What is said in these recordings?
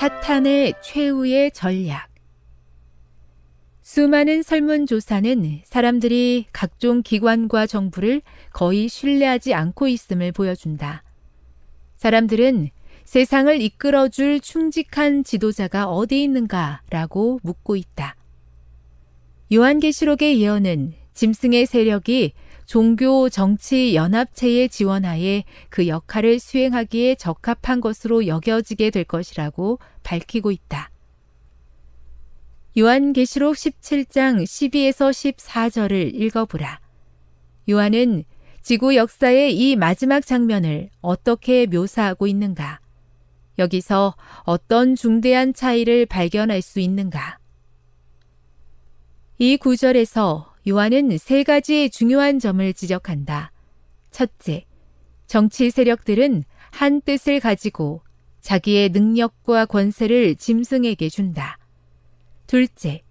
사탄의 최후의 전략 수많은 설문조사는 사람들이 각종 기관과 정부를 거의 신뢰하지 않고 있음을 보여준다. 사람들은 세상을 이끌어줄 충직한 지도자가 어디 있는가 라고 묻고 있다. 요한계시록의 예언은 짐승의 세력이 종교 정치 연합체의 지원하에 그 역할을 수행하기에 적합한 것으로 여겨지게 될 것이라고 밝히고 있다. 요한계시록 17장 12에서 14절을 읽어보라. 요한은 지구 역사의 이 마지막 장면을 어떻게 묘사하고 있는가? 여기서 어떤 중대한 차이를 발견할 수 있는가? 이 구절에서 요한은 세 가지 중요한 점을 지적한다. 첫째, 정치 세력들은 한 뜻을 가지고 자기의 능력과 권세를 짐승에게 준다. 둘째,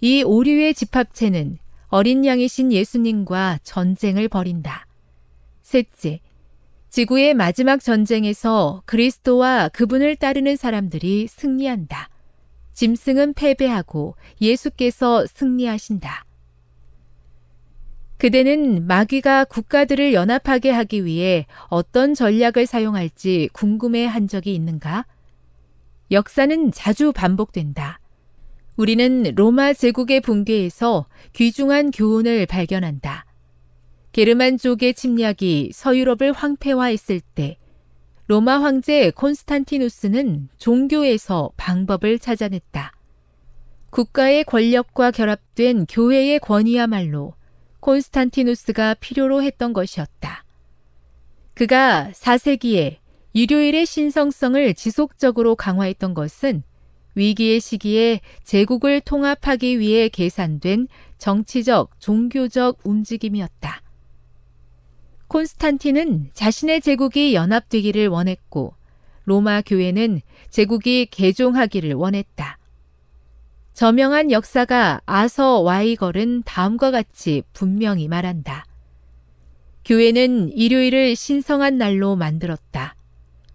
이 오류의 집합체는 어린 양이신 예수님과 전쟁을 벌인다. 셋째, 지구의 마지막 전쟁에서 그리스도와 그분을 따르는 사람들이 승리한다. 짐승은 패배하고 예수께서 승리하신다. 그대는 마귀가 국가들을 연합하게 하기 위해 어떤 전략을 사용할지 궁금해 한 적이 있는가? 역사는 자주 반복된다. 우리는 로마 제국의 붕괴에서 귀중한 교훈을 발견한다. 게르만족의 침략이 서유럽을 황폐화했을 때 로마 황제 콘스탄티누스는 종교에서 방법을 찾아냈다. 국가의 권력과 결합된 교회의 권위야말로 콘스탄티누스가 필요로 했던 것이었다. 그가 4세기에 일요일의 신성성을 지속적으로 강화했던 것은 위기의 시기에 제국을 통합하기 위해 계산된 정치적, 종교적 움직임이었다. 콘스탄틴은 자신의 제국이 연합되기를 원했고 로마 교회는 제국이 개종하기를 원했다. 저명한 역사가 아서 와이걸은 다음과 같이 분명히 말한다. 교회는 일요일을 신성한 날로 만들었다.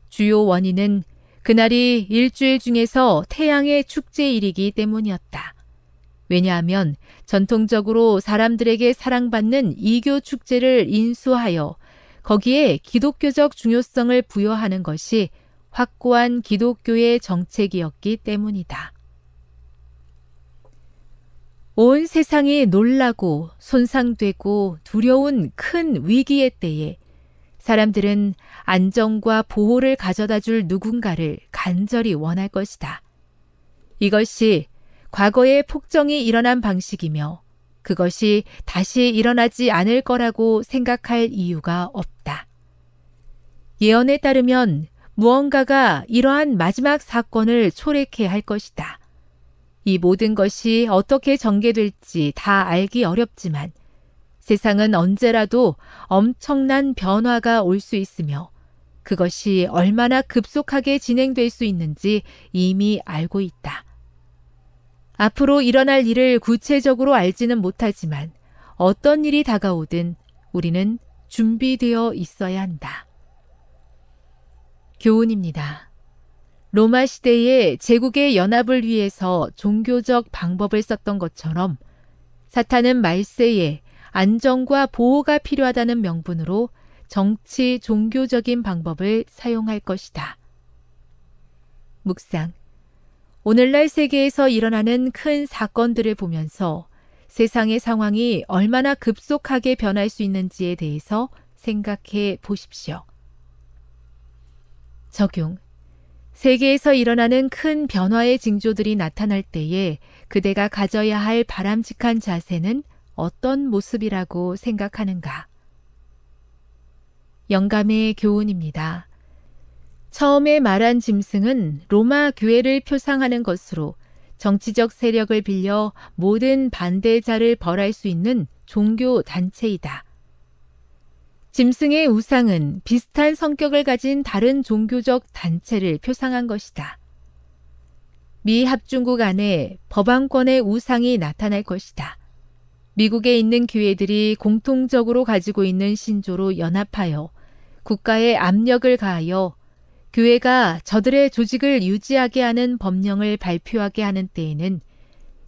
주요 원인은 그날이 일주일 중에서 태양의 축제일이기 때문이었다. 왜냐하면 전통적으로 사람들에게 사랑받는 이교 축제를 인수하여 거기에 기독교적 중요성을 부여하는 것이 확고한 기독교의 정책이었기 때문이다. 온 세상이 놀라고 손상되고 두려운 큰 위기의 때에 사람들은 안정과 보호를 가져다 줄 누군가를 간절히 원할 것이다. 이것이 과거의 폭정이 일어난 방식이며 그것이 다시 일어나지 않을 거라고 생각할 이유가 없다. 예언에 따르면 무언가가 이러한 마지막 사건을 초래케 할 것이다. 이 모든 것이 어떻게 전개될지 다 알기 어렵지만 세상은 언제라도 엄청난 변화가 올 수 있으며 그것이 얼마나 급속하게 진행될 수 있는지 이미 알고 있다. 앞으로 일어날 일을 구체적으로 알지는 못하지만 어떤 일이 다가오든 우리는 준비되어 있어야 한다. 교훈입니다. 로마 시대에 제국의 연합을 위해서 종교적 방법을 썼던 것처럼 사탄은 말세에 안정과 보호가 필요하다는 명분으로 정치 종교적인 방법을 사용할 것이다. 묵상. 오늘날 세계에서 일어나는 큰 사건들을 보면서 세상의 상황이 얼마나 급속하게 변할 수 있는지에 대해서 생각해 보십시오. 적용. 세계에서 일어나는 큰 변화의 징조들이 나타날 때에 그대가 가져야 할 바람직한 자세는 어떤 모습이라고 생각하는가? 영감의 교훈입니다. 처음에 말한 짐승은 로마 교회를 표상하는 것으로 정치적 세력을 빌려 모든 반대자를 벌할 수 있는 종교 단체이다. 짐승의 우상은 비슷한 성격을 가진 다른 종교적 단체를 표상한 것이다. 미 합중국 안에 법안권의 우상이 나타날 것이다. 미국에 있는 교회들이 공통적으로 가지고 있는 신조로 연합하여 국가에 압력을 가하여 교회가 저들의 조직을 유지하게 하는 법령을 발표하게 하는 때에는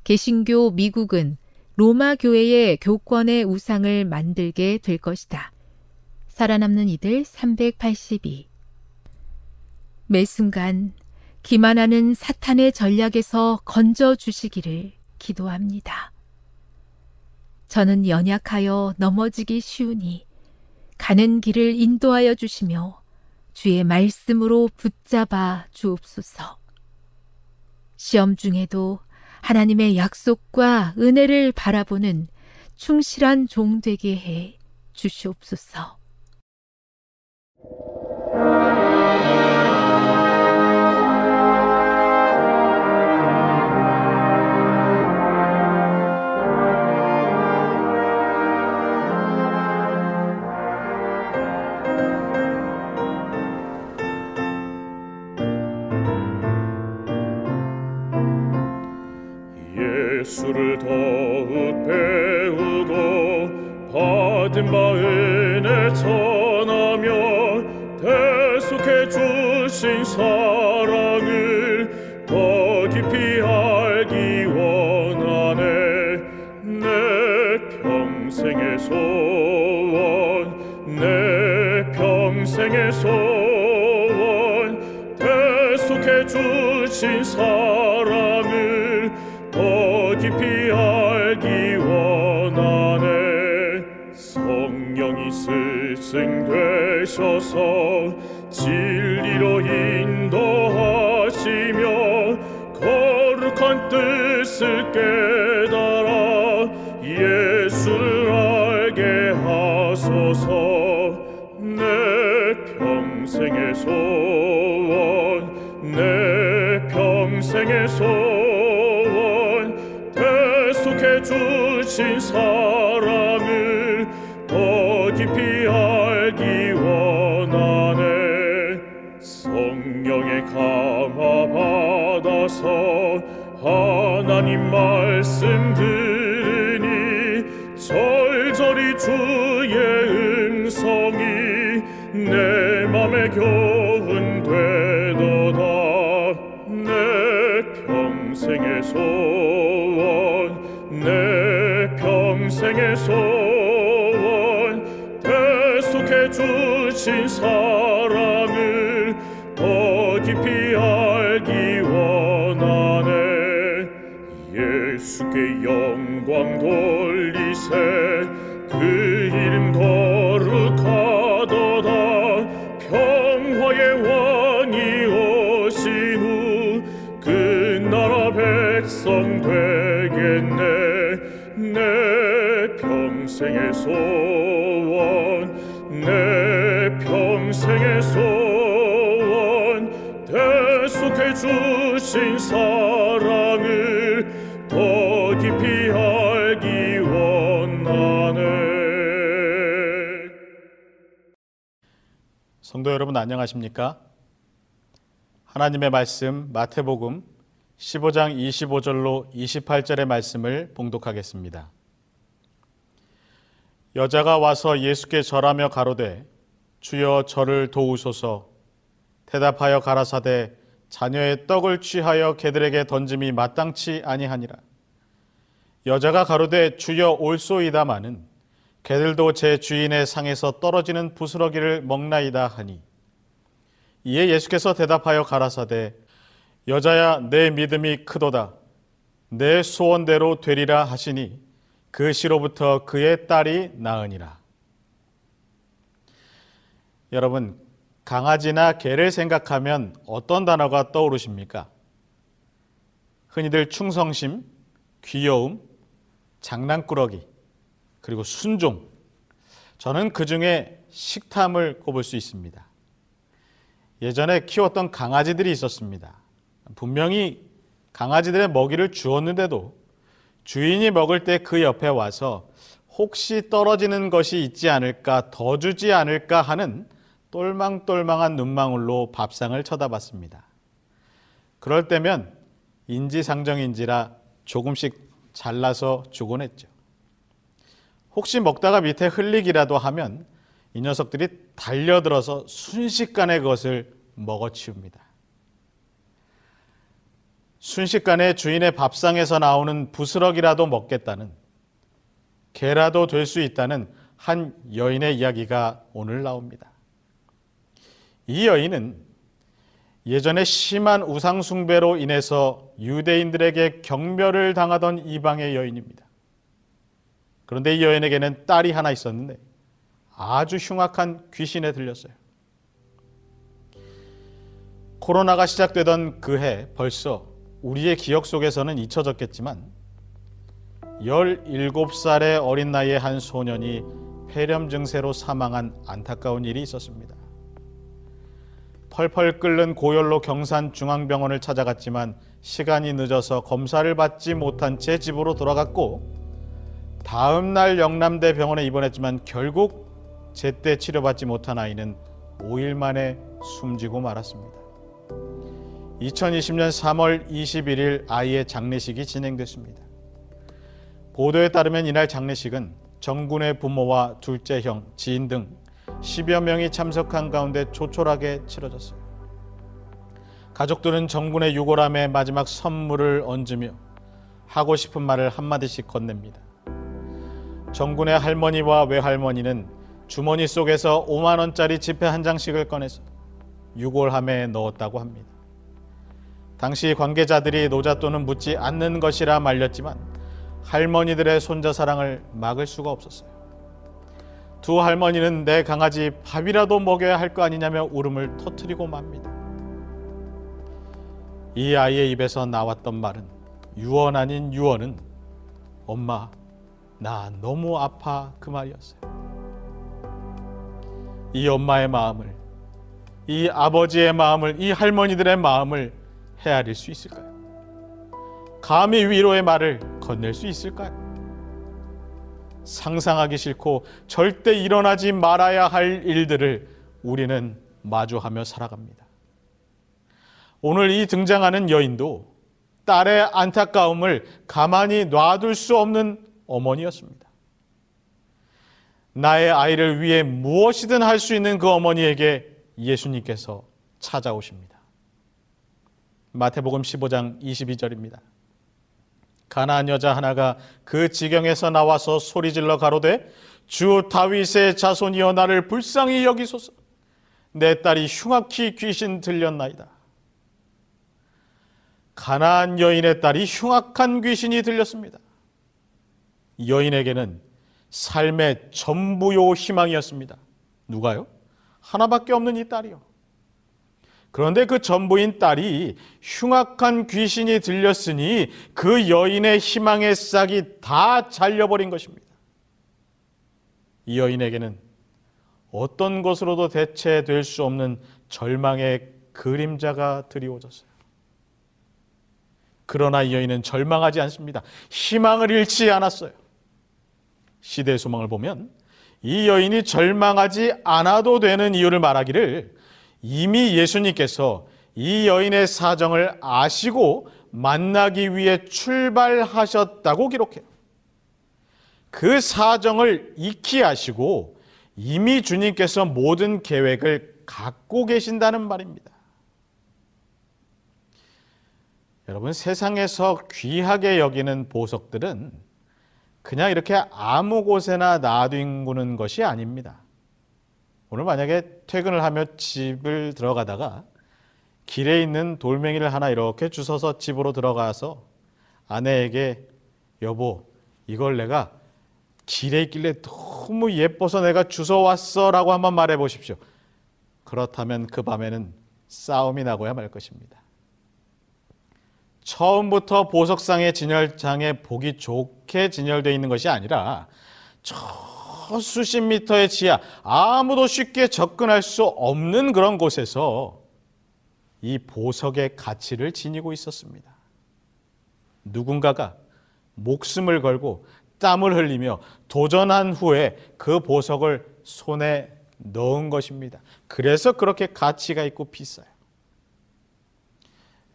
개신교 미국은 로마 교회의 교권의 우상을 만들게 될 것이다. 살아남는 이들 382. 매 순간 기만하는 사탄의 전략에서 건져 주시기를 기도합니다. 저는 연약하여 넘어지기 쉬우니 가는 길을 인도하여 주시며 주의 말씀으로 붙잡아 주옵소서. 시험 중에도 하나님의 약속과 은혜를 바라보는 충실한 종 되게 해 주시옵소서. 예수를 더욱 배우고 받은 바 은혜 전하며 주신 사랑을 더 깊이 알기 원하네. 내 평생의 소원 내 평생의 소원. 대속해 주신 사랑을 더 깊이 알기 원하네. 성령이 스승 되셔서 진리로 인도하시며 거룩한 뜻을 깨달아 예수를 알게 하소서. 내 평생의 소원 내 평생의 소원 평 소원 내 평생의 소원 대속해 주신 사랑을 더 깊이 알기 원하네 성도 여러분 안녕하십니까? 하나님의 말씀 마태복음 15장 25절로 28절의 말씀을 봉독하겠습니다. 여자가 와서 예수께 절하며 가로되 주여 저를 도우소서. 대답하여 가라사대 자녀의 떡을 취하여 개들에게 던짐이 마땅치 아니하니라. 여자가 가로되 주여 올소이다마는 개들도 제 주인의 상에서 떨어지는 부스러기를 먹나이다 하니. 이에 예수께서 대답하여 가라사대 여자야 내 믿음이 크도다. 내 소원대로 되리라 하시니 그 시로부터 그의 딸이 나으니라 여러분 강아지나 개를 생각하면 어떤 단어가 떠오르십니까? 흔히들 충성심, 귀여움, 장난꾸러기, 그리고 순종. 저는 그 중에 식탐을 꼽을 수 있습니다. 예전에 키웠던 강아지들이 있었습니다. 분명히 강아지들의 먹이를 주었는데도 주인이 먹을 때 그 옆에 와서 혹시 떨어지는 것이 있지 않을까, 더 주지 않을까 하는 똘망똘망한 눈망울로 밥상을 쳐다봤습니다. 그럴 때면 인지상정인지라 조금씩 잘라서 주곤 했죠. 혹시 먹다가 밑에 흘리기라도 하면 이 녀석들이 달려들어서 순식간에 그것을 먹어치웁니다. 순식간에 주인의 밥상에서 나오는 부스럭이라도 먹겠다는 개라도 될 수 있다는 한 여인의 이야기가 오늘 나옵니다. 이 여인은 예전에 심한 우상숭배로 인해서 유대인들에게 경멸을 당하던 이방의 여인입니다. 그런데 이 여인에게는 딸이 하나 있었는데 아주 흉악한 귀신에 들렸어요. 코로나가 시작되던 그 해 벌써 우리의 기억 속에서는 잊혀졌겠지만 17살의 어린 나이의 한 소년이 폐렴 증세로 사망한 안타까운 일이 있었습니다. 펄펄 끓는 고열로 경산 중앙병원을 찾아갔지만 시간이 늦어서 검사를 받지 못한 채 집으로 돌아갔고 다음 날 영남대 병원에 입원했지만 결국 제때 치료받지 못한 아이는 5일 만에 숨지고 말았습니다. 2020년 3월 21일 아이의 장례식이 진행됐습니다. 보도에 따르면 이날 장례식은 정군의 부모와 둘째 형, 지인 등 10여 명이 참석한 가운데 조촐하게 치러졌어요. 가족들은 정군의 유골함에 마지막 선물을 얹으며 하고 싶은 말을 한마디씩 건넵니다. 정군의 할머니와 외할머니는 주머니 속에서 5만 원짜리 지폐 한 장씩을 꺼내서 유골함에 넣었다고 합니다. 당시 관계자들이 노잣돈은 묻지 않는 것이라 말렸지만 할머니들의 손자 사랑을 막을 수가 없었어요. 두 할머니는 내 강아지 밥이라도 먹여야 할 거 아니냐며 울음을 터뜨리고 맙니다. 이 아이의 입에서 나왔던 말은 유언 아닌 유언은 엄마 나 너무 아파 그 말이었어요. 이 엄마의 마음을 이 아버지의 마음을 이 할머니들의 마음을 헤아릴 수 있을까요? 감히 위로의 말을 건넬 수 있을까요? 상상하기 싫고 절대 일어나지 말아야 할 일들을 우리는 마주하며 살아갑니다. 오늘 이 등장하는 여인도 딸의 안타까움을 가만히 놔둘 수 없는 어머니였습니다. 나의 아이를 위해 무엇이든 할 수 있는 그 어머니에게 예수님께서 찾아오십니다. 마태복음 15장 22절입니다. 가나안 여자 하나가 그 지경에서 나와서 소리질러 가로되 주 다윗의 자손이여 나를 불쌍히 여기소서 내 딸이 흉악히 귀신 들렸나이다. 가나안 여인의 딸이 흉악한 귀신이 들렸습니다. 여인에게는 삶의 전부요 희망이었습니다. 누가요? 하나밖에 없는 이 딸이요. 그런데 그 전부인 딸이 흉악한 귀신이 들렸으니 그 여인의 희망의 싹이 다 잘려버린 것입니다. 이 여인에게는 어떤 것으로도 대체될 수 없는 절망의 그림자가 드리워졌어요. 그러나 이 여인은 절망하지 않습니다. 희망을 잃지 않았어요. 시대의 소망을 보면 이 여인이 절망하지 않아도 되는 이유를 말하기를 이미 예수님께서 이 여인의 사정을 아시고 만나기 위해 출발하셨다고 기록해요. 그 사정을 익히 아시고 이미 주님께서 모든 계획을 갖고 계신다는 말입니다. 여러분, 세상에서 귀하게 여기는 보석들은 그냥 이렇게 아무 곳에나 놔두는 것이 아닙니다. 오늘 만약에 퇴근을 하며 집을 들어가다가 길에 있는 돌멩이를 하나 이렇게 주워서 집으로 들어가서 아내에게 여보, 이걸 내가 길에 있길래 너무 예뻐서 내가 주워왔어 라고 한번 말해 보십시오. 그렇다면 그 밤에는 싸움이 나고야 말 것입니다. 처음부터 보석상의 진열장에 보기 좋게 진열되어 있는 것이 아니라 저 수십 미터의 지하 아무도 쉽게 접근할 수 없는 그런 곳에서 이 보석의 가치를 지니고 있었습니다. 누군가가 목숨을 걸고 땀을 흘리며 도전한 후에 그 보석을 손에 넣은 것입니다. 그래서 그렇게 가치가 있고 비싸요.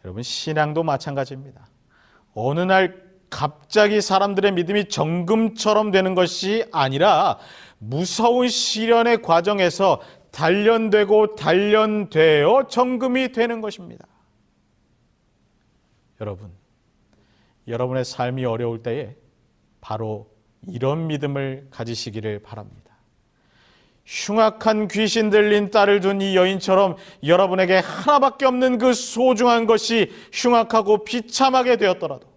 여러분, 신앙도 마찬가지입니다. 어느 날 갑자기 사람들의 믿음이 정금처럼 되는 것이 아니라 무서운 시련의 과정에서 단련되고 단련되어 정금이 되는 것입니다. 여러분, 여러분의 삶이 어려울 때에 바로 이런 믿음을 가지시기를 바랍니다. 흉악한 귀신 들린 딸을 둔 이 여인처럼 여러분에게 하나밖에 없는 그 소중한 것이 흉악하고 비참하게 되었더라도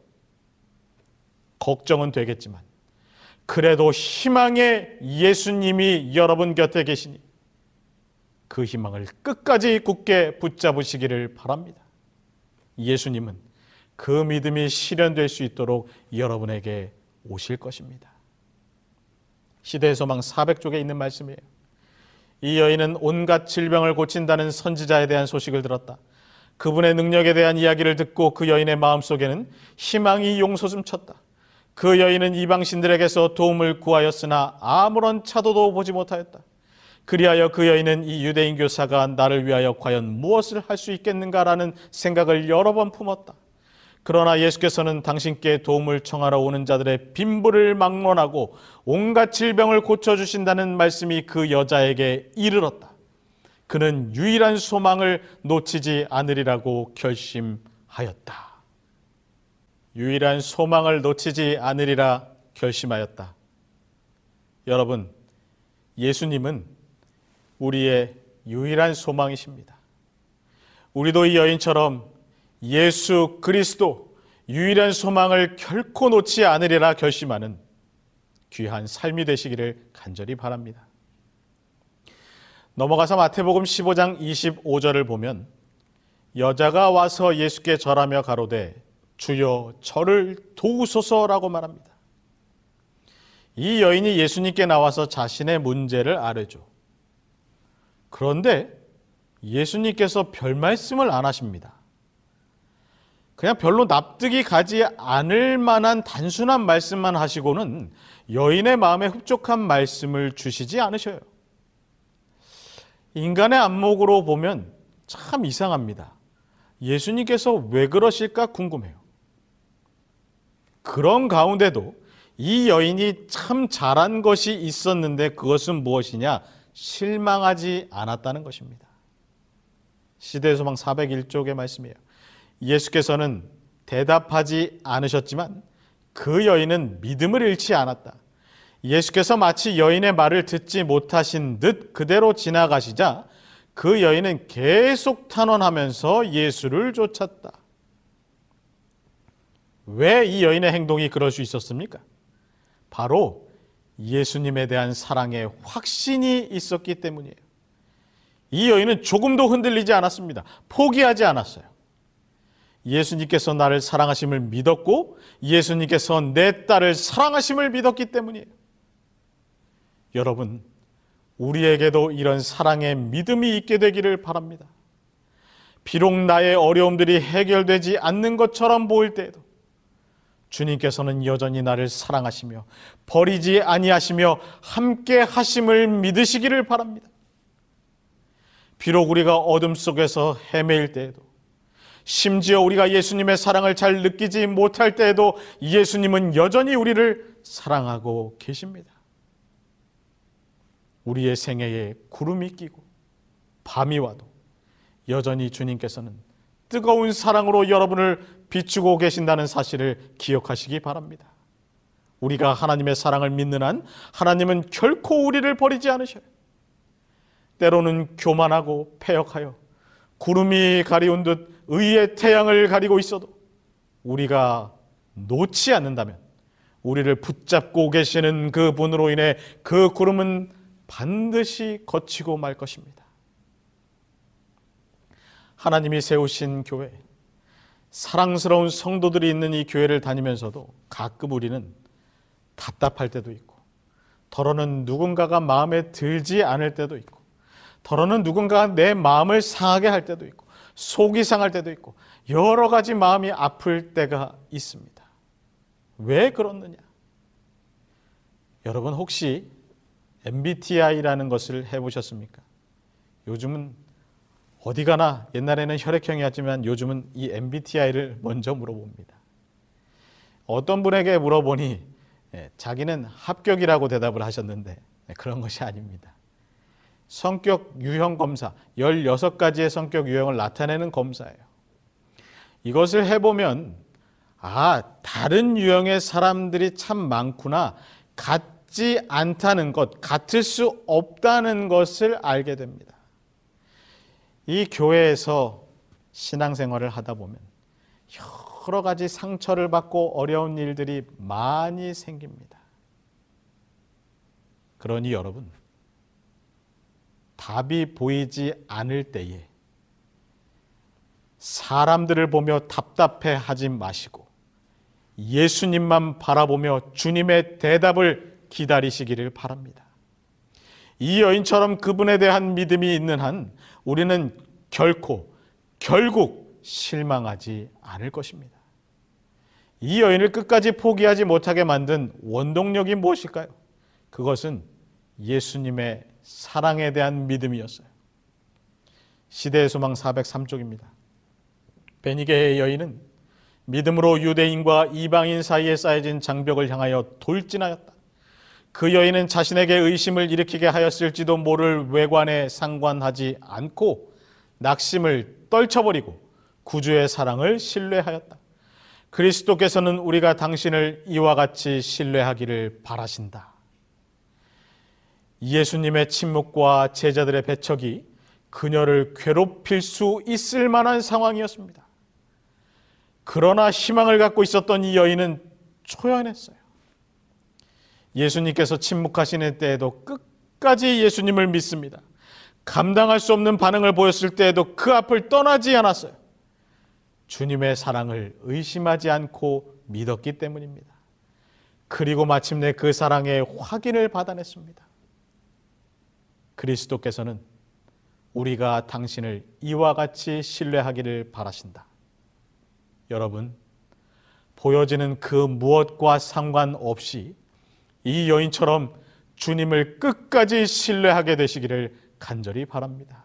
걱정은 되겠지만 그래도 희망의 예수님이 여러분 곁에 계시니 그 희망을 끝까지 굳게 붙잡으시기를 바랍니다. 예수님은 그 믿음이 실현될 수 있도록 여러분에게 오실 것입니다. 시대의 소망 400쪽에 있는 말씀이에요. 이 여인은 온갖 질병을 고친다는 선지자에 대한 소식을 들었다. 그분의 능력에 대한 이야기를 듣고 그 여인의 마음속에는 희망이 용솟음 쳤다. 그 여인은 이방신들에게서 도움을 구하였으나 아무런 차도도 보지 못하였다. 그리하여 그 여인은 이 유대인 교사가 나를 위하여 과연 무엇을 할 수 있겠는가라는 생각을 여러 번 품었다. 그러나 예수께서는 당신께 도움을 청하러 오는 자들의 빈부를 막론하고 온갖 질병을 고쳐주신다는 말씀이 그 여자에게 이르렀다. 그는 유일한 소망을 놓치지 않으리라고 결심하였다. 유일한 소망을 놓치지 않으리라 결심하였다. 여러분, 예수님은 우리의 유일한 소망이십니다. 우리도 이 여인처럼 예수 그리스도 유일한 소망을 결코 놓지 않으리라 결심하는 귀한 삶이 되시기를 간절히 바랍니다. 넘어가서 마태복음 15장 25절을 보면 여자가 와서 예수께 절하며 가로되 주여 저를 도우소서라고 말합니다. 이 여인이 예수님께 나와서 자신의 문제를 아뢰죠. 그런데 예수님께서 별 말씀을 안 하십니다. 그냥 별로 납득이 가지 않을 만한 단순한 말씀만 하시고는 여인의 마음에 흡족한 말씀을 주시지 않으셔요. 인간의 안목으로 보면 참 이상합니다. 예수님께서 왜 그러실까 궁금해요. 그런 가운데도 이 여인이 참 잘한 것이 있었는데 그것은 무엇이냐? 실망하지 않았다는 것입니다. 시대의 소망 401쪽의 말씀이에요. 예수께서는 대답하지 않으셨지만 그 여인은 믿음을 잃지 않았다. 예수께서 마치 여인의 말을 듣지 못하신 듯 그대로 지나가시자 그 여인은 계속 탄원하면서 예수를 쫓았다. 왜 이 여인의 행동이 그럴 수 있었습니까? 바로 예수님에 대한 사랑의 확신이 있었기 때문이에요. 이 여인은 조금도 흔들리지 않았습니다. 포기하지 않았어요. 예수님께서 나를 사랑하심을 믿었고 예수님께서 내 딸을 사랑하심을 믿었기 때문이에요. 여러분, 우리에게도 이런 사랑의 믿음이 있게 되기를 바랍니다. 비록 나의 어려움들이 해결되지 않는 것처럼 보일 때에도 주님께서는 여전히 나를 사랑하시며 버리지 아니하시며 함께 하심을 믿으시기를 바랍니다. 비록 우리가 어둠 속에서 헤매일 때에도 심지어 우리가 예수님의 사랑을 잘 느끼지 못할 때에도 예수님은 여전히 우리를 사랑하고 계십니다. 우리의 생애에 구름이 끼고 밤이 와도 여전히 주님께서는 뜨거운 사랑으로 여러분을 비추고 계신다는 사실을 기억하시기 바랍니다. 우리가 하나님의 사랑을 믿는 한 하나님은 결코 우리를 버리지 않으셔요. 때로는 교만하고 패역하여 구름이 가리운 듯 의의 태양을 가리고 있어도 우리가 놓지 않는다면 우리를 붙잡고 계시는 그 분으로 인해 그 구름은 반드시 거치고 말 것입니다. 하나님이 세우신 교회, 사랑스러운 성도들이 있는 이 교회를 다니면서도 가끔 우리는 답답할 때도 있고, 더러는 누군가가 마음에 들지 않을 때도 있고, 더러는 누군가가 내 마음을 상하게 할 때도 있고, 속이 상할 때도 있고, 여러 가지 마음이 아플 때가 있습니다. 왜 그렇느냐? 여러분 혹시 MBTI라는 것을 해보셨습니까? 요즘은 어디 가나 옛날에는 혈액형이었지만 요즘은 이 MBTI를 먼저 물어봅니다. 어떤 분에게 물어보니 예, 자기는 합격이라고 대답을 하셨는데 네, 그런 것이 아닙니다. 성격 유형 검사, 16가지의 성격 유형을 나타내는 검사예요. 이것을 해보면, 아, 다른 유형의 사람들이 참 많구나. 같지 않다는 것, 같을 수 없다는 것을 알게 됩니다. 이 교회에서 신앙생활을 하다 보면 여러 가지 상처를 받고 어려운 일들이 많이 생깁니다. 그러니 여러분, 답이 보이지 않을 때에 사람들을 보며 답답해 하지 마시고 예수님만 바라보며 주님의 대답을 기다리시기를 바랍니다. 이 여인처럼 그분에 대한 믿음이 있는 한 우리는 결코 결국 실망하지 않을 것입니다. 이 여인을 끝까지 포기하지 못하게 만든 원동력이 무엇일까요? 그것은 예수님의 사랑에 대한 믿음이었어요. 시대의 소망 403쪽입니다. 베니게의 여인은 믿음으로 유대인과 이방인 사이에 쌓여진 장벽을 향하여 돌진하였다. 그 여인은 자신에게 의심을 일으키게 하였을지도 모를 외관에 상관하지 않고 낙심을 떨쳐버리고 구주의 사랑을 신뢰하였다. 그리스도께서는 우리가 당신을 이와 같이 신뢰하기를 바라신다. 예수님의 침묵과 제자들의 배척이 그녀를 괴롭힐 수 있을 만한 상황이었습니다. 그러나 희망을 갖고 있었던 이 여인은 초연했어요. 예수님께서 침묵하시는 때에도 끝까지 예수님을 믿습니다. 감당할 수 없는 반응을 보였을 때에도 그 앞을 떠나지 않았어요. 주님의 사랑을 의심하지 않고 믿었기 때문입니다. 그리고 마침내 그 사랑의 확인을 받아냈습니다. 그리스도께서는 우리가 당신을 이와 같이 신뢰하기를 바라신다. 여러분, 보여지는 그 무엇과 상관없이 이 여인처럼 주님을 끝까지 신뢰하게 되시기를 간절히 바랍니다.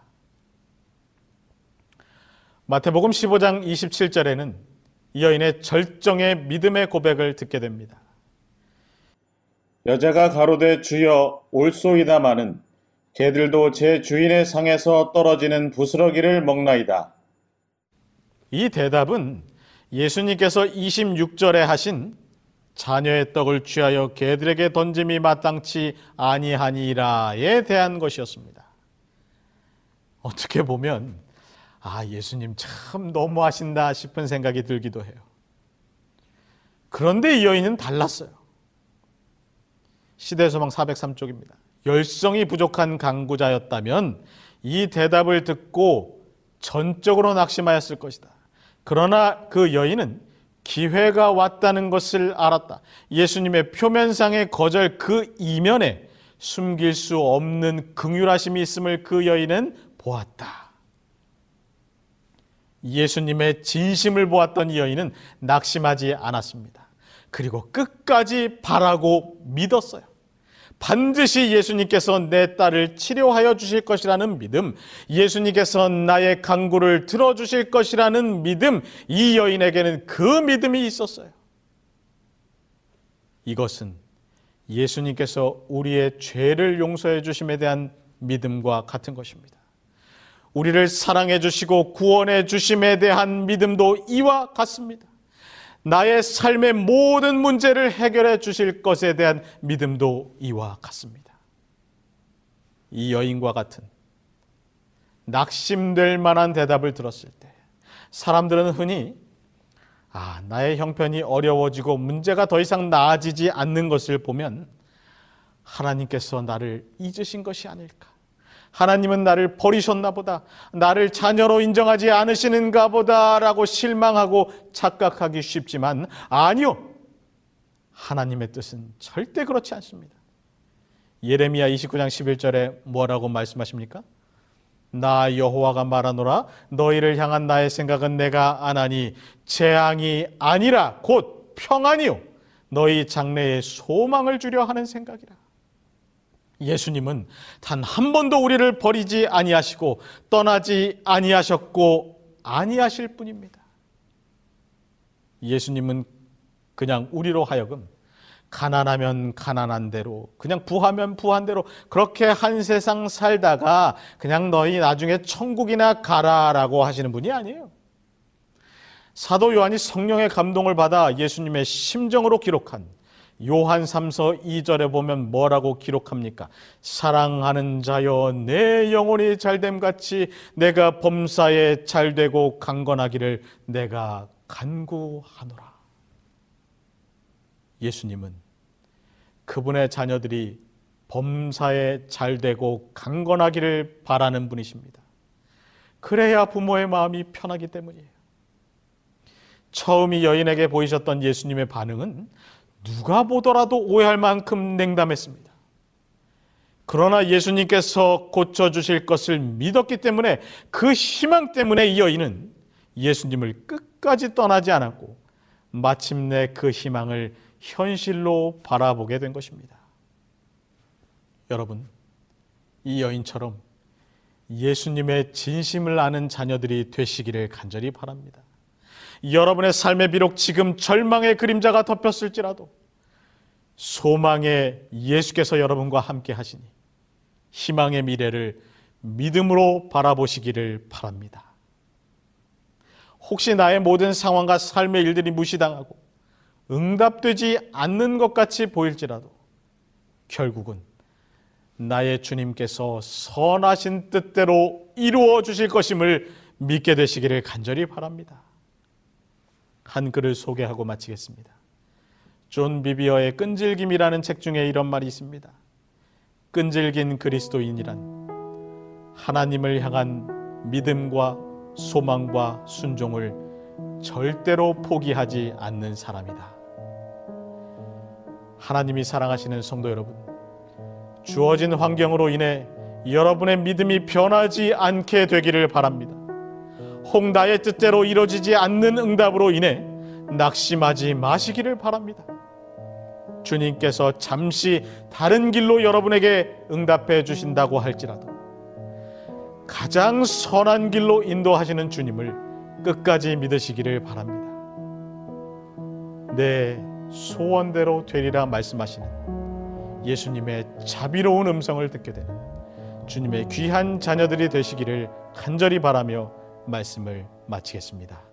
마태복음 15장 27절에는 이 여인의 절정의 믿음의 고백을 듣게 됩니다. 여자가 가로되 주여 올소이다마는 개들도 제 주인의 상에서 떨어지는 부스러기를 먹나이다. 이 대답은 예수님께서 26절에 하신 자녀의 떡을 취하여 개들에게 던짐이 마땅치 아니하니라에 대한 것이었습니다. 어떻게 보면 아 예수님 참 너무하신다 싶은 생각이 들기도 해요. 그런데 이 여인은 달랐어요. 시대소망 403쪽입니다. 열성이 부족한 강구자였다면 이 대답을 듣고 전적으로 낙심하였을 것이다. 그러나 그 여인은 기회가 왔다는 것을 알았다. 예수님의 표면상의 거절 그 이면에 숨길 수 없는 긍휼하심이 있음을 그 여인은 보았다. 예수님의 진심을 보았던 이 여인은 낙심하지 않았습니다. 그리고 끝까지 바라고 믿었어요. 반드시 예수님께서 내 딸을 치료하여 주실 것이라는 믿음, 예수님께서 나의 강구를 들어주실 것이라는 믿음, 이 여인에게는 그 믿음이 있었어요. 이것은 예수님께서 우리의 죄를 용서해 주심에 대한 믿음과 같은 것입니다. 우리를 사랑해 주시고 구원해 주심에 대한 믿음도 이와 같습니다. 나의 삶의 모든 문제를 해결해 주실 것에 대한 믿음도 이와 같습니다. 이 여인과 같은 낙심될 만한 대답을 들었을 때 사람들은 흔히 아, 나의 형편이 어려워지고 문제가 더 이상 나아지지 않는 것을 보면 하나님께서 나를 잊으신 것이 아닐까. 하나님은 나를 버리셨나 보다. 나를 자녀로 인정하지 않으시는가 보다라고 실망하고 착각하기 쉽지만 아니요. 하나님의 뜻은 절대 그렇지 않습니다. 예레미야 29장 11절에 뭐라고 말씀하십니까? 나 여호와가 말하노라 너희를 향한 나의 생각은 내가 안하니 재앙이 아니라 곧 평안이요 너희 장래에 소망을 주려 하는 생각이라. 예수님은 단 한 번도 우리를 버리지 아니하시고 떠나지 아니하셨고 아니하실 뿐입니다. 예수님은 그냥 우리로 하여금 가난하면 가난한 대로, 그냥 부하면 부한 대로 그렇게 한 세상 살다가 그냥 너희 나중에 천국이나 가라라고 하시는 분이 아니에요. 사도 요한이 성령의 감동을 받아 예수님의 심정으로 기록한 요한 3서 2절에 보면 뭐라고 기록합니까? 사랑하는 자여 내 영혼이 잘됨 같이 내가 범사에 잘되고 강건하기를 내가 간구하노라. 예수님은 그분의 자녀들이 범사에 잘되고 강건하기를 바라는 분이십니다. 그래야 부모의 마음이 편하기 때문이에요. 처음 이 여인에게 보이셨던 예수님의 반응은 누가 보더라도 오해할 만큼 냉담했습니다. 그러나 예수님께서 고쳐주실 것을 믿었기 때문에 그 희망 때문에 이 여인은 예수님을 끝까지 떠나지 않았고 마침내 그 희망을 현실로 바라보게 된 것입니다. 여러분, 이 여인처럼 예수님의 진심을 아는 자녀들이 되시기를 간절히 바랍니다. 여러분의 삶에 비록 지금 절망의 그림자가 덮였을지라도 소망의 예수께서 여러분과 함께 하시니 희망의 미래를 믿음으로 바라보시기를 바랍니다. 혹시 나의 모든 상황과 삶의 일들이 무시당하고 응답되지 않는 것 같이 보일지라도 결국은 나의 주님께서 선하신 뜻대로 이루어 주실 것임을 믿게 되시기를 간절히 바랍니다. 한 글을 소개하고 마치겠습니다. 존 비비어의 끈질김이라는 책 중에 이런 말이 있습니다. 끈질긴 그리스도인이란 하나님을 향한 믿음과 소망과 순종을 절대로 포기하지 않는 사람이다. 하나님이 사랑하시는 성도 여러분, 주어진 환경으로 인해 여러분의 믿음이 변하지 않게 되기를 바랍니다. 혹 나의 뜻대로 이루어지지 않는 응답으로 인해 낙심하지 마시기를 바랍니다. 주님께서 잠시 다른 길로 여러분에게 응답해 주신다고 할지라도 가장 선한 길로 인도하시는 주님을 끝까지 믿으시기를 바랍니다. 내 소원대로 되리라 말씀하시는 예수님의 자비로운 음성을 듣게 되는 주님의 귀한 자녀들이 되시기를 간절히 바라며 말씀을 마치겠습니다.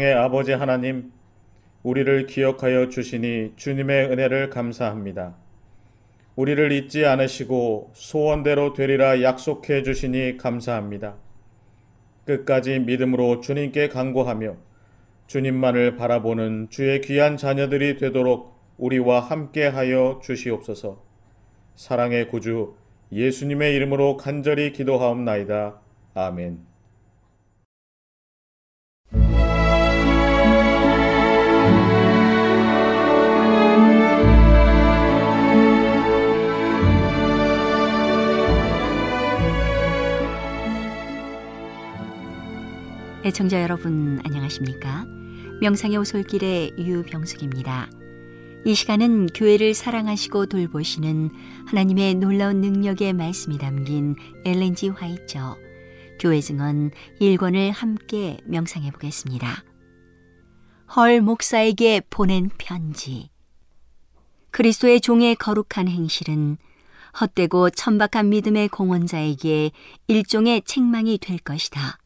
사랑의 아버지 하나님, 우리를 기억하여 주시니 주님의 은혜를 감사합니다. 우리를 잊지 않으시고 소원대로 되리라 약속해 주시니 감사합니다. 끝까지 믿음으로 주님께 간구하며 주님만을 바라보는 주의 귀한 자녀들이 되도록 우리와 함께 하여 주시옵소서. 사랑의 구주 예수님의 이름으로 간절히 기도하옵나이다. 아멘. 애청자 여러분 안녕하십니까? 명상의 오솔길의 유병숙입니다. 이 시간은 교회를 사랑하시고 돌보시는 하나님의 놀라운 능력의 말씀이 담긴 엘렌지 화이처 교회 증언 1권을 함께 명상해 보겠습니다. 헐 목사에게 보낸 편지 그리스도의 종의 거룩한 행실은 헛되고 천박한 믿음의 공헌자에게 일종의 책망이 될 것이다.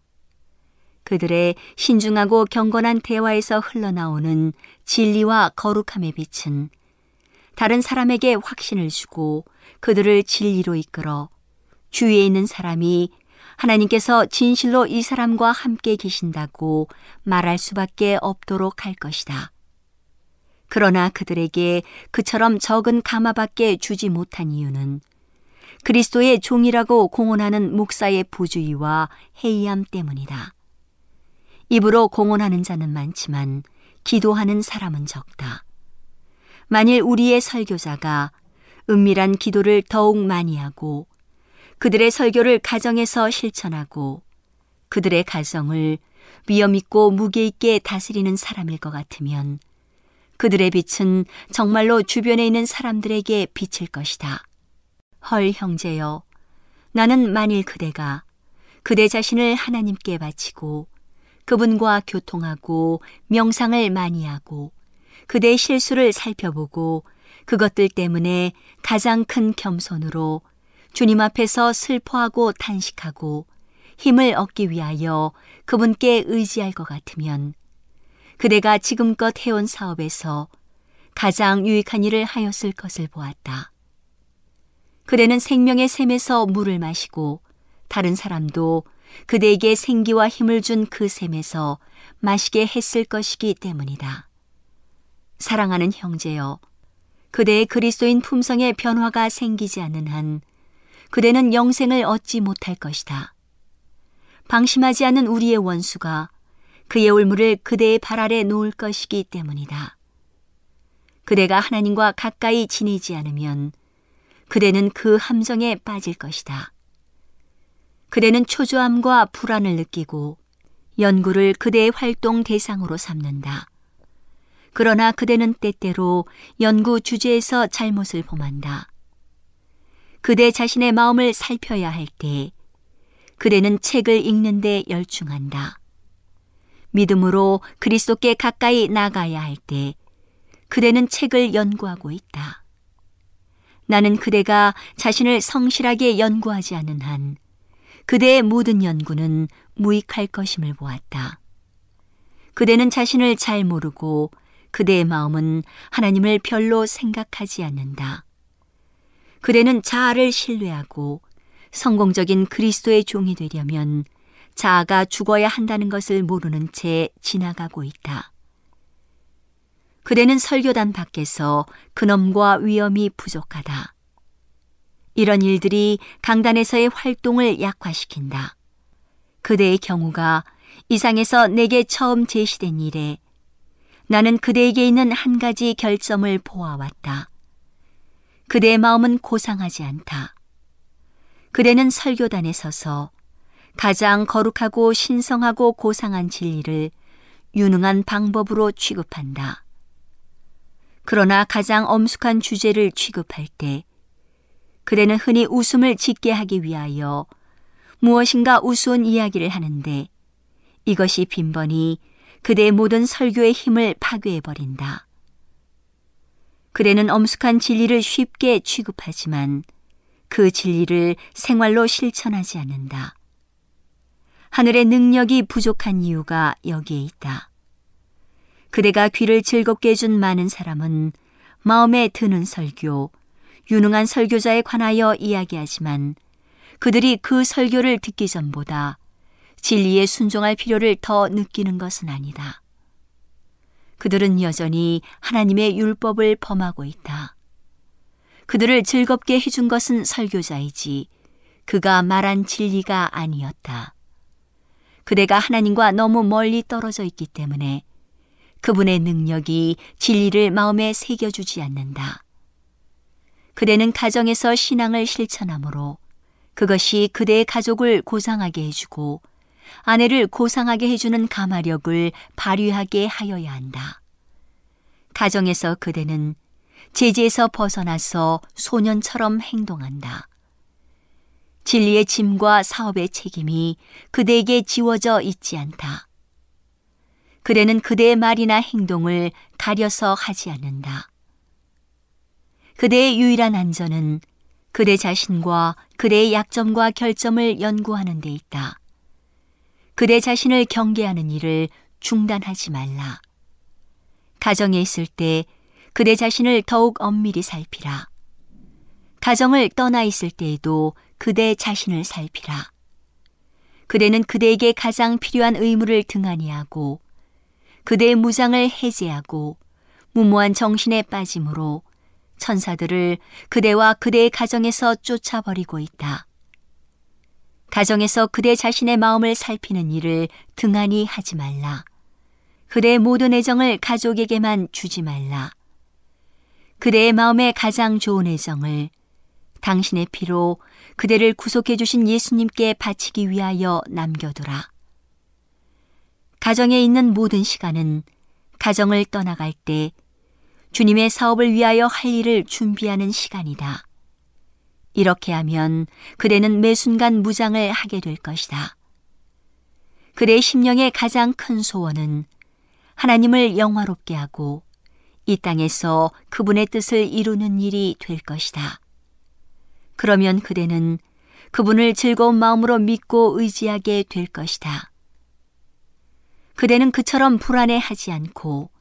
그들의 신중하고 경건한 대화에서 흘러나오는 진리와 거룩함의 빛은 다른 사람에게 확신을 주고 그들을 진리로 이끌어 주위에 있는 사람이 하나님께서 진실로 이 사람과 함께 계신다고 말할 수밖에 없도록 할 것이다. 그러나 그들에게 그처럼 적은 가마밖에 주지 못한 이유는 그리스도의 종이라고 공언하는 목사의 부주의와 해이함 때문이다. 입으로 공언하는 자는 많지만 기도하는 사람은 적다. 만일 우리의 설교자가 은밀한 기도를 더욱 많이 하고 그들의 설교를 가정에서 실천하고 그들의 가정을 위험 있고 무게 있게 다스리는 사람일 것 같으면 그들의 빛은 정말로 주변에 있는 사람들에게 비칠 것이다. 헐 형제여, 나는 만일 그대가 그대 자신을 하나님께 바치고 그분과 교통하고 명상을 많이 하고 그대의 실수를 살펴보고 그것들 때문에 가장 큰 겸손으로 주님 앞에서 슬퍼하고 탄식하고 힘을 얻기 위하여 그분께 의지할 것 같으면 그대가 지금껏 해온 사업에서 가장 유익한 일을 하였을 것을 보았다. 그대는 생명의 샘에서 물을 마시고 다른 사람도 그대에게 생기와 힘을 준그 샘에서 마시게 했을 것이기 때문이다. 사랑하는 형제여, 그대의 그리스도인 품성에 변화가 생기지 않는 한 그대는 영생을 얻지 못할 것이다. 방심하지 않은 우리의 원수가 그의 올무를 그대의 발 아래 놓을 것이기 때문이다. 그대가 하나님과 가까이 지내지 않으면 그대는 그 함정에 빠질 것이다. 그대는 초조함과 불안을 느끼고 연구를 그대의 활동 대상으로 삼는다. 그러나 그대는 때때로 연구 주제에서 잘못을 범한다. 그대 자신의 마음을 살펴야 할 때 그대는 책을 읽는데 열중한다. 믿음으로 그리스도께 가까이 나가야 할 때 그대는 책을 연구하고 있다. 나는 그대가 자신을 성실하게 연구하지 않은 한 그대의 모든 연구는 무익할 것임을 보았다. 그대는 자신을 잘 모르고 그대의 마음은 하나님을 별로 생각하지 않는다. 그대는 자아를 신뢰하고 성공적인 그리스도의 종이 되려면 자아가 죽어야 한다는 것을 모르는 채 지나가고 있다. 그대는 설교단 밖에서 근엄과 위험이 부족하다. 이런 일들이 강단에서의 활동을 약화시킨다. 그대의 경우가 이상에서 내게 처음 제시된 일에 나는 그대에게 있는 한 가지 결점을 보아왔다. 그대의 마음은 고상하지 않다. 그대는 설교단에 서서 가장 거룩하고 신성하고 고상한 진리를 유능한 방법으로 취급한다. 그러나 가장 엄숙한 주제를 취급할 때 그대는 흔히 웃음을 짓게 하기 위하여 무엇인가 우스운 이야기를 하는데 이것이 빈번히 그대의 모든 설교의 힘을 파괴해버린다. 그대는 엄숙한 진리를 쉽게 취급하지만 그 진리를 생활로 실천하지 않는다. 하늘의 능력이 부족한 이유가 여기에 있다. 그대가 귀를 즐겁게 해준 많은 사람은 마음에 드는 설교, 유능한 설교자에 관하여 이야기하지만 그들이 그 설교를 듣기 전보다 진리에 순종할 필요를 더 느끼는 것은 아니다. 그들은 여전히 하나님의 율법을 범하고 있다. 그들을 즐겁게 해준 것은 설교자이지 그가 말한 진리가 아니었다. 그대가 하나님과 너무 멀리 떨어져 있기 때문에 그분의 능력이 진리를 마음에 새겨주지 않는다. 그대는 가정에서 신앙을 실천하므로 그것이 그대의 가족을 고상하게 해주고 아내를 고상하게 해주는 가마력을 발휘하게 하여야 한다. 가정에서 그대는 제지에서 벗어나서 소년처럼 행동한다. 진리의 짐과 사업의 책임이 그대에게 지워져 있지 않다. 그대는 그대의 말이나 행동을 가려서 하지 않는다. 그대의 유일한 안전은 그대 자신과 그대의 약점과 결점을 연구하는 데 있다. 그대 자신을 경계하는 일을 중단하지 말라. 가정에 있을 때 그대 자신을 더욱 엄밀히 살피라. 가정을 떠나 있을 때에도 그대 자신을 살피라. 그대는 그대에게 가장 필요한 의무를 등한히 하고 그대의 무장을 해제하고 무모한 정신에 빠짐으로 천사들을 그대와 그대의 가정에서 쫓아버리고 있다. 가정에서 그대 자신의 마음을 살피는 일을 등한히 하지 말라. 그대의 모든 애정을 가족에게만 주지 말라. 그대의 마음에 가장 좋은 애정을 당신의 피로 그대를 구속해 주신 예수님께 바치기 위하여 남겨두라. 가정에 있는 모든 시간은 가정을 떠나갈 때 주님의 사업을 위하여 할 일을 준비하는 시간이다. 이렇게 하면 그대는 매 순간 무장을 하게 될 것이다. 그대의 심령의 가장 큰 소원은 하나님을 영화롭게 하고 이 땅에서 그분의 뜻을 이루는 일이 될 것이다. 그러면 그대는 그분을 즐거운 마음으로 믿고 의지하게 될 것이다. 그대는 그처럼 불안해하지 않고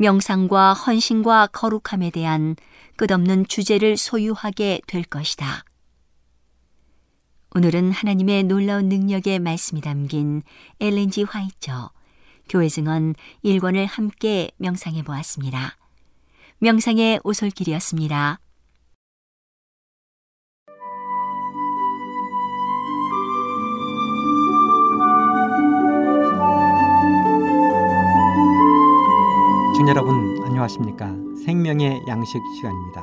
명상과 헌신과 거룩함에 대한 끝없는 주제를 소유하게 될 것이다. 오늘은 하나님의 놀라운 능력의 말씀이 담긴 엘렌지 화이처 교회 증언 1권을 함께 명상해 보았습니다. 명상의 오솔길이었습니다. 청자 여러분 안녕하십니까? 생명의 양식 시간입니다.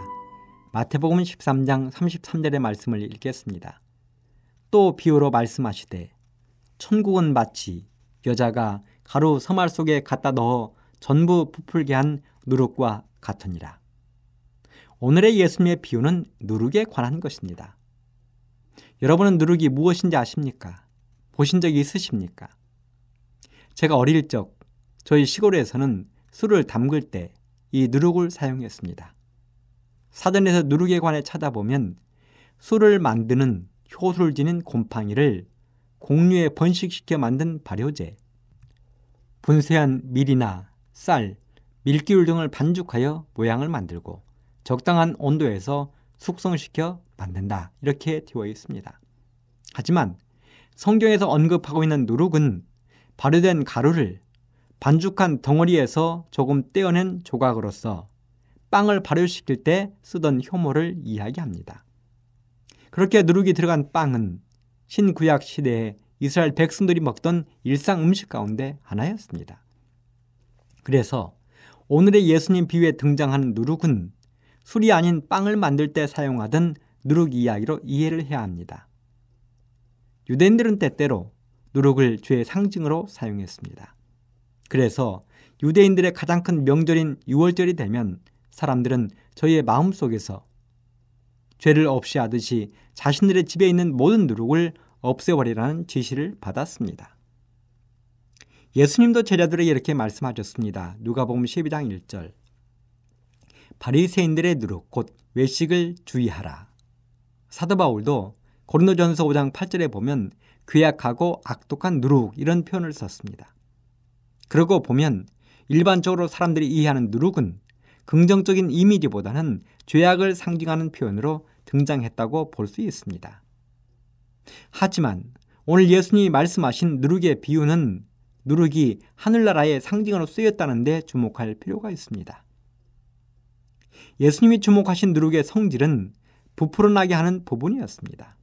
마태복음 13장 33절의 말씀을 읽겠습니다. 또 비유로 말씀하시되 천국은 마치 여자가 가루 서말 속에 갖다 넣어 전부 부풀게 한 누룩과 같으니라. 오늘의 예수님의 비유는 누룩에 관한 것입니다. 여러분은 누룩이 무엇인지 아십니까? 보신 적이 있으십니까? 제가 어릴 적 저희 시골에서는 술을 담글 때 이 누룩을 사용했습니다. 사전에서 누룩에 관해 찾아보면 술을 만드는 효소를 지닌 곰팡이를 공류에 번식시켜 만든 발효제, 분쇄한 밀이나 쌀, 밀기울 등을 반죽하여 모양을 만들고 적당한 온도에서 숙성시켜 만든다. 이렇게 되어 있습니다. 하지만 성경에서 언급하고 있는 누룩은 발효된 가루를 반죽한 덩어리에서 조금 떼어낸 조각으로서 빵을 발효시킬 때 쓰던 효모를 이야기합니다. 그렇게 누룩이 들어간 빵은 신구약 시대에 이스라엘 백성들이 먹던 일상 음식 가운데 하나였습니다. 그래서 오늘의 예수님 비유에 등장하는 누룩은 술이 아닌 빵을 만들 때 사용하던 누룩 이야기로 이해를 해야 합니다. 유대인들은 때때로 누룩을 죄의 상징으로 사용했습니다. 그래서 유대인들의 가장 큰 명절인 6월절이 되면 사람들은 저희의 마음 속에서 죄를 없이 하듯이 자신들의 집에 있는 모든 누룩을 없애버리라는 지시를 받았습니다. 예수님도 제자들에게 이렇게 말씀하셨습니다. 누가복음 12장 1절. 바리새인들의 누룩 곧 외식을 주의하라. 사도 바울도 고린도전서 5장 8절에 보면 괴약하고 악독한 누룩 이런 표현을 썼습니다. 그러고 보면 일반적으로 사람들이 이해하는 누룩은 긍정적인 이미지보다는 죄악을 상징하는 표현으로 등장했다고 볼 수 있습니다. 하지만 오늘 예수님이 말씀하신 누룩의 비유는 누룩이 하늘나라의 상징으로 쓰였다는 데 주목할 필요가 있습니다. 예수님이 주목하신 누룩의 성질은 부풀어나게 하는 부분이었습니다.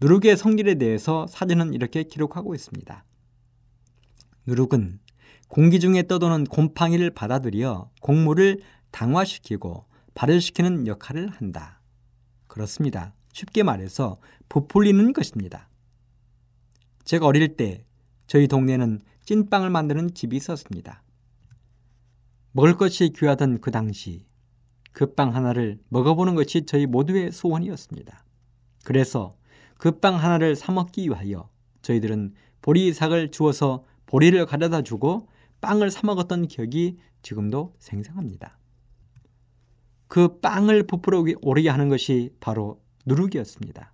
누룩의 성질에 대해서 사전은 이렇게 기록하고 있습니다. 누룩은 공기 중에 떠도는 곰팡이를 받아들여 곡물을 당화시키고 발효시키는 역할을 한다. 그렇습니다. 쉽게 말해서 부풀리는 것입니다. 제가 어릴 때 저희 동네는 찐빵을 만드는 집이 있었습니다. 먹을 것이 귀하던 그 당시 그 빵 하나를 먹어보는 것이 저희 모두의 소원이었습니다. 그래서 그 빵 하나를 사먹기 위하여 저희들은 보리삭을 주어서 보리를 가져다 주고 빵을 사 먹었던 기억이 지금도 생생합니다. 그 빵을 부풀어 오르게 하는 것이 바로 누룩이었습니다.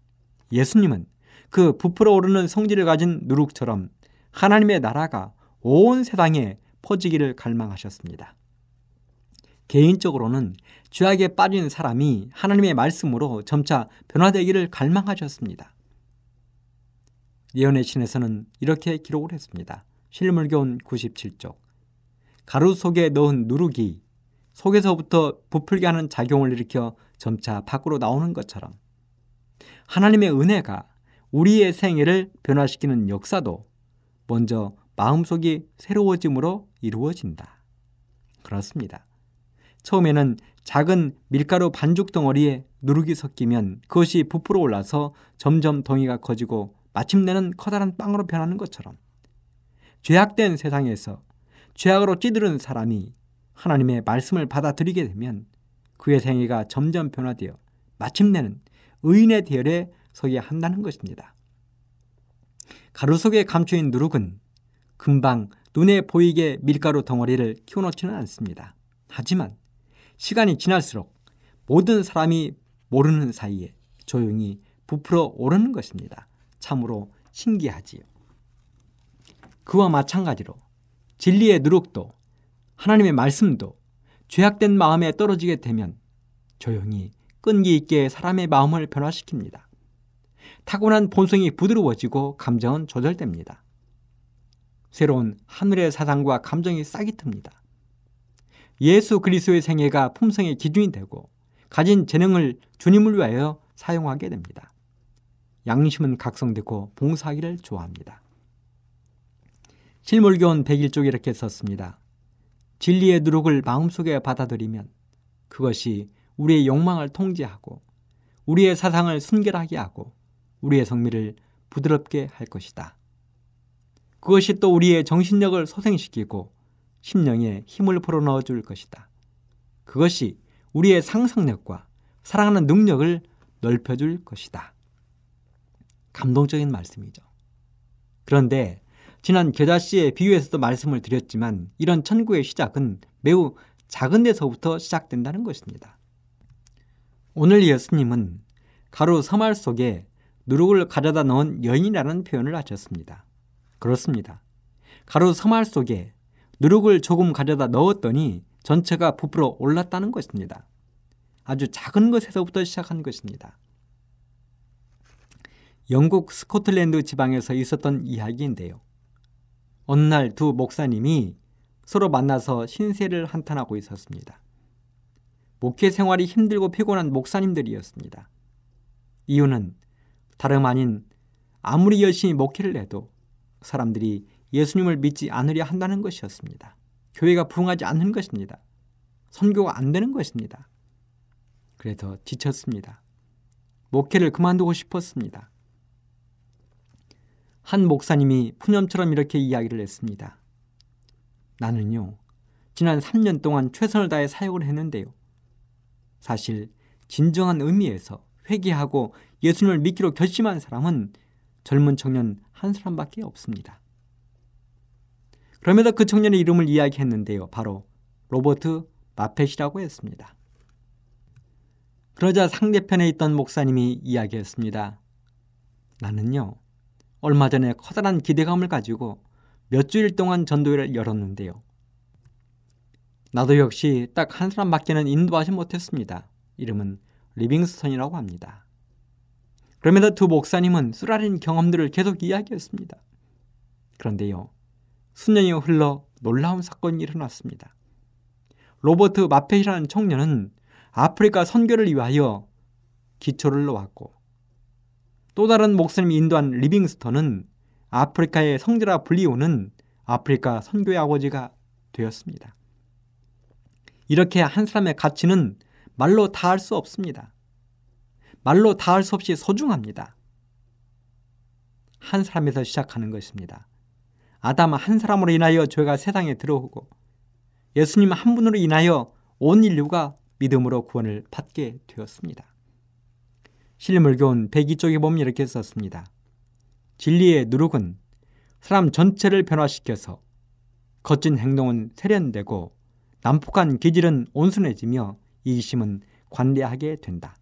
예수님은 그 부풀어 오르는 성질을 가진 누룩처럼 하나님의 나라가 온 세상에 퍼지기를 갈망하셨습니다. 개인적으로는 죄악에 빠진 사람이 하나님의 말씀으로 점차 변화되기를 갈망하셨습니다. 예언의 신에서는 이렇게 기록을 했습니다. 실물교훈 97쪽 가루 속에 넣은 누룩이 속에서부터 부풀게 하는 작용을 일으켜 점차 밖으로 나오는 것처럼 하나님의 은혜가 우리의 생애를 변화시키는 역사도 먼저 마음속이 새로워짐으로 이루어진다. 그렇습니다. 처음에는 작은 밀가루 반죽 덩어리에 누룩이 섞이면 그것이 부풀어 올라서 점점 덩이가 커지고 마침내는 커다란 빵으로 변하는 것처럼 죄악된 세상에서 죄악으로 찌들은 사람이 하나님의 말씀을 받아들이게 되면 그의 생애가 점점 변화되어 마침내는 의인의 대열에 서게 한다는 것입니다. 가루 속에 감춰인 누룩은 금방 눈에 보이게 밀가루 덩어리를 키워놓지는 않습니다. 하지만 시간이 지날수록 모든 사람이 모르는 사이에 조용히 부풀어 오르는 것입니다. 참으로 신기하지요. 그와 마찬가지로 진리의 누룩도 하나님의 말씀도 죄악된 마음에 떨어지게 되면 조용히 끈기 있게 사람의 마음을 변화시킵니다. 타고난 본성이 부드러워지고 감정은 조절됩니다. 새로운 하늘의 사상과 감정이 싹이 틉니다. 예수 그리스도의 생애가 품성의 기준이 되고 가진 재능을 주님을 위하여 사용하게 됩니다. 양심은 각성되고 봉사하기를 좋아합니다. 실물교원 101쪽에 이렇게 썼습니다. 진리의 누룩을 마음속에 받아들이면 그것이 우리의 욕망을 통제하고 우리의 사상을 순결하게 하고 우리의 성미를 부드럽게 할 것이다. 그것이 또 우리의 정신력을 소생시키고 심령에 힘을 불어넣어 줄 것이다. 그것이 우리의 상상력과 사랑하는 능력을 넓혀줄 것이다. 감동적인 말씀이죠. 그런데 지난 겨자씨의 비유에서도 말씀을 드렸지만 이런 천국의 시작은 매우 작은 데서부터 시작된다는 것입니다. 오늘 예수님은 가루 서말 속에 누룩을 가져다 넣은 여인이라는 표현을 하셨습니다. 그렇습니다. 가루 서말 속에 누룩을 조금 가져다 넣었더니 전체가 부풀어 올랐다는 것입니다. 아주 작은 것에서부터 시작한 것입니다. 영국 스코틀랜드 지방에서 있었던 이야기인데요. 어느 날 두 목사님이 서로 만나서 신세를 한탄하고 있었습니다. 목회 생활이 힘들고 피곤한 목사님들이었습니다. 이유는 다름 아닌 아무리 열심히 목회를 해도 사람들이 예수님을 믿지 않으려 한다는 것이었습니다. 교회가 부흥하지 않는 것입니다. 선교가 안 되는 것입니다. 그래서 지쳤습니다. 목회를 그만두고 싶었습니다. 한 목사님이 푸념처럼 이렇게 이야기를 했습니다. 나는요, 지난 3년 동안 최선을 다해 사역을 했는데요. 사실 진정한 의미에서 회개하고 예수님을 믿기로 결심한 사람은 젊은 청년 한 사람밖에 없습니다. 그러면서 그 청년의 이름을 이야기했는데요. 바로 로버트 마펫이라고 했습니다. 그러자 상대편에 있던 목사님이 이야기했습니다. 나는요, 얼마 전에 커다란 기대감을 가지고 몇 주일 동안 전도회를 열었는데요. 나도 역시 딱 한 사람밖에는 인도하지 못했습니다. 이름은 리빙스턴이라고 합니다. 그러면서 두 목사님은 쓰라린 경험들을 계속 이야기했습니다. 그런데요, 수년이 흘러 놀라운 사건이 일어났습니다. 로버트 마펫이라는 청년은 아프리카 선교를 위하여 기초를 놓았고 또 다른 목사님이 인도한 리빙스턴은 아프리카의 성지라 불리우는 아프리카 선교의 아버지가 되었습니다. 이렇게 한 사람의 가치는 말로 다 할 수 없습니다. 말로 다 할 수 없이 소중합니다. 한 사람에서 시작하는 것입니다. 아담 한 사람으로 인하여 죄가 세상에 들어오고 예수님 한 분으로 인하여 온 인류가 믿음으로 구원을 받게 되었습니다. 실물교훈 102쪽에 보면 이렇게 썼습니다. 진리의 누룩은 사람 전체를 변화시켜서 거친 행동은 세련되고 난폭한 기질은 온순해지며 이기심은 관대하게 된다.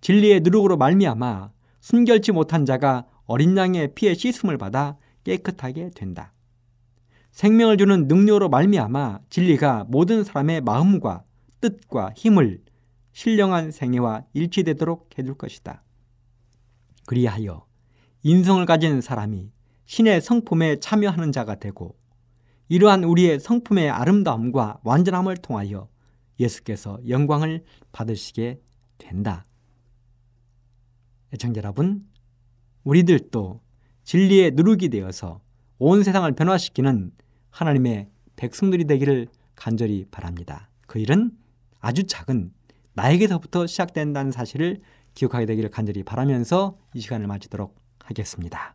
진리의 누룩으로 말미암아 순결치 못한 자가 어린 양의 피에 씻음을 받아 깨끗하게 된다. 생명을 주는 능력으로 말미암아 진리가 모든 사람의 마음과 뜻과 힘을 신령한 생애와 일치되도록 해줄 것이다. 그리하여 인성을 가진 사람이 신의 성품에 참여하는 자가 되고 이러한 우리의 성품의 아름다움과 완전함을 통하여 예수께서 영광을 받으시게 된다. 애청자 여러분, 우리들도 진리의 누룩이 되어서 온 세상을 변화시키는 하나님의 백성들이 되기를 간절히 바랍니다. 그 일은 아주 작은 나에게서부터 시작된다는 사실을 기억하게 되기를 간절히 바라면서 이 시간을 마치도록 하겠습니다.